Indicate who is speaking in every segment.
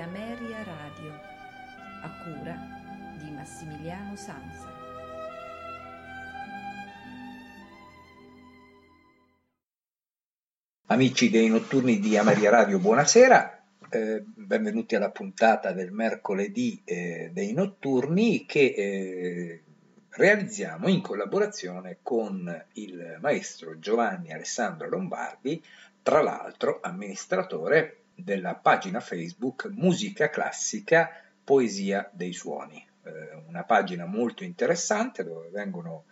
Speaker 1: Ameria Radio, a cura di Massimiliano Sanza.
Speaker 2: Amici dei notturni di Ameria Radio, buonasera. Eh, benvenuti alla puntata del mercoledì eh, dei notturni che eh, realizziamo in collaborazione con il maestro Giovanni Alessandro Lombardi, tra l'altro amministratore della pagina Facebook Musica Classica Poesia dei Suoni, eh, una pagina molto interessante dove vengono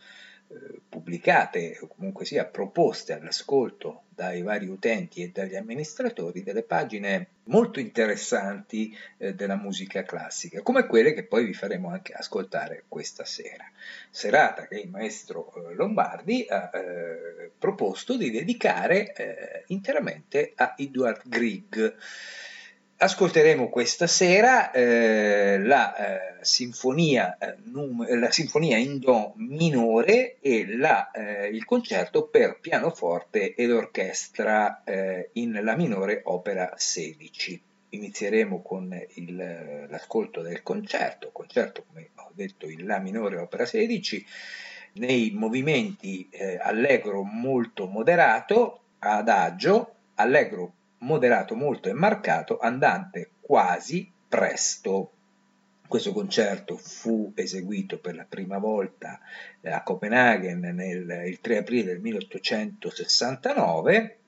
Speaker 2: pubblicate o comunque sia proposte all'ascolto dai vari utenti e dagli amministratori delle pagine molto interessanti eh, della musica classica, come quelle che poi vi faremo anche ascoltare questa sera. Serata che il maestro eh, Lombardi ha eh, proposto di dedicare eh, interamente a Edward Grieg. Ascolteremo questa sera eh, la, eh, sinfonia, eh, la, sinfonia, in Do minore e la, eh, il concerto per pianoforte ed orchestra eh, in La minore opera 16. Inizieremo con il, l'ascolto del concerto, concerto come ho detto in La minore opera 16, nei movimenti allegro molto moderato, adagio, allegro moderato molto e marcato, andante quasi presto. Questo concerto fu eseguito per la prima volta a Copenaghen nel, il 3 aprile del 1869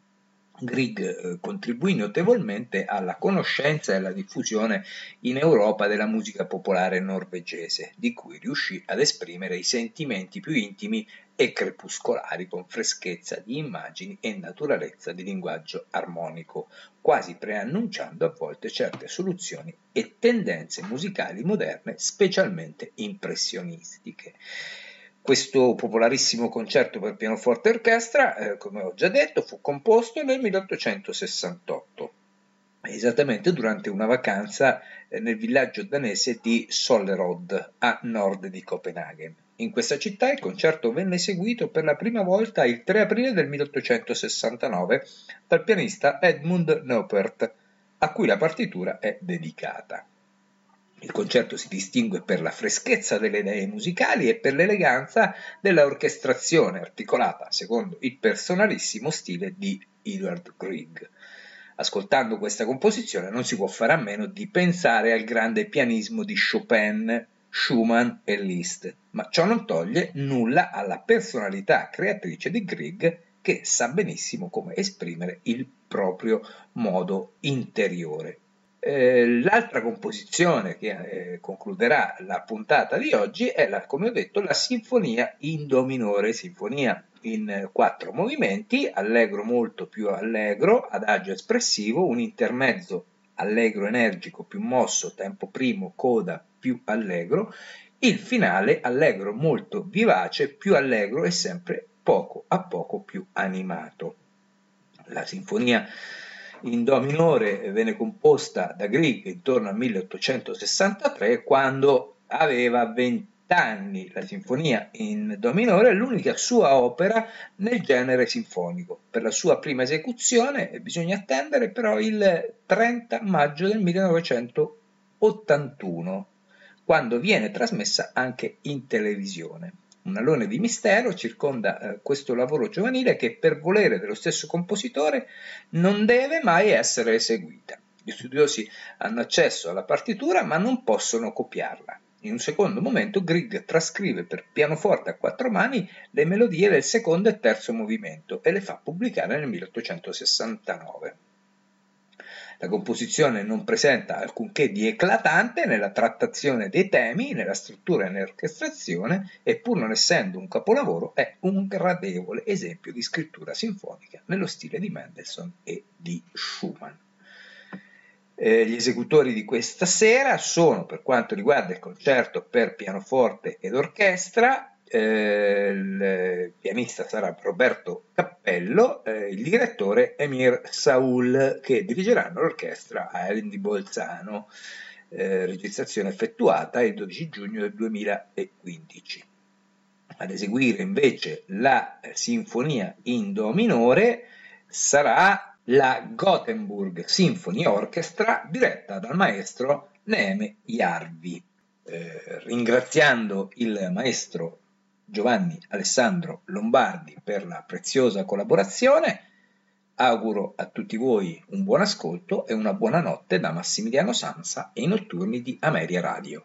Speaker 2: Grieg eh, contribuì notevolmente alla conoscenza e alla diffusione in Europa della musica popolare norvegese, di cui riuscì ad esprimere i sentimenti più intimi e crepuscolari con freschezza di immagini e naturalezza di linguaggio armonico, quasi preannunciando a volte certe soluzioni e tendenze musicali moderne specialmente impressionistiche. Questo popolarissimo concerto per pianoforte e orchestra, eh, come ho già detto, fu composto nel 1868, esattamente durante una vacanza eh, nel villaggio danese di Sollerod, a nord di Copenaghen. In questa città il concerto venne eseguito per la prima volta il 3 aprile del 1869 dal pianista Edmund Neupert, a cui la partitura è dedicata. Il concerto si distingue per la freschezza delle idee musicali e per l'eleganza della orchestrazione articolata secondo il personalissimo stile di Edward Grieg. Ascoltando questa composizione non si può fare a meno di pensare al grande pianismo di Chopin, Schumann e Liszt, ma ciò non toglie nulla alla personalità creatrice di Grieg che sa benissimo come esprimere il proprio modo interiore. Eh, l'altra composizione che eh, concluderà la puntata di oggi è, la, come ho detto, la Sinfonia in Do minore, sinfonia in quattro movimenti, allegro molto più allegro, adagio espressivo, un intermezzo allegro energico più mosso, tempo primo, coda più allegro, il finale allegro molto vivace, più allegro e sempre poco a poco più animato. La sinfonia in Do minore venne composta da Grieg intorno al 1863 quando aveva 20 anni. La sinfonia in Do minore è l'unica sua opera nel genere sinfonico. Per la sua prima esecuzione bisogna attendere però il 30 maggio del 1981 quando viene trasmessa anche in televisione. Un alone di mistero circonda eh, questo lavoro giovanile che per volere dello stesso compositore non deve mai essere eseguita. Gli studiosi hanno accesso alla partitura ma non possono copiarla. In un secondo momento Grieg trascrive per pianoforte a quattro mani le melodie del secondo e terzo movimento e le fa pubblicare nel 1869. La composizione non presenta alcunché di eclatante nella trattazione dei temi, nella struttura e nell'orchestrazione e pur non essendo un capolavoro è un gradevole esempio di scrittura sinfonica nello stile di Mendelssohn e di Schumann. Eh, gli esecutori di questa sera sono, per quanto riguarda il concerto per pianoforte ed orchestra, eh, il pianista sarà Roberto Cappello, eh, il direttore Emir Saul, che dirigeranno l'orchestra Island di Bolzano, eh, registrazione effettuata il 12 giugno del 2015. Ad eseguire invece la sinfonia in Do minore sarà la Gothenburg Symphony Orchestra diretta dal maestro Neeme Jarvi. Eh, ringraziando il maestro Giovanni Alessandro Lombardi per la preziosa collaborazione, auguro a tutti voi un buon ascolto e una buona notte da Massimiliano Sansa e i notturni di Ameria Radio.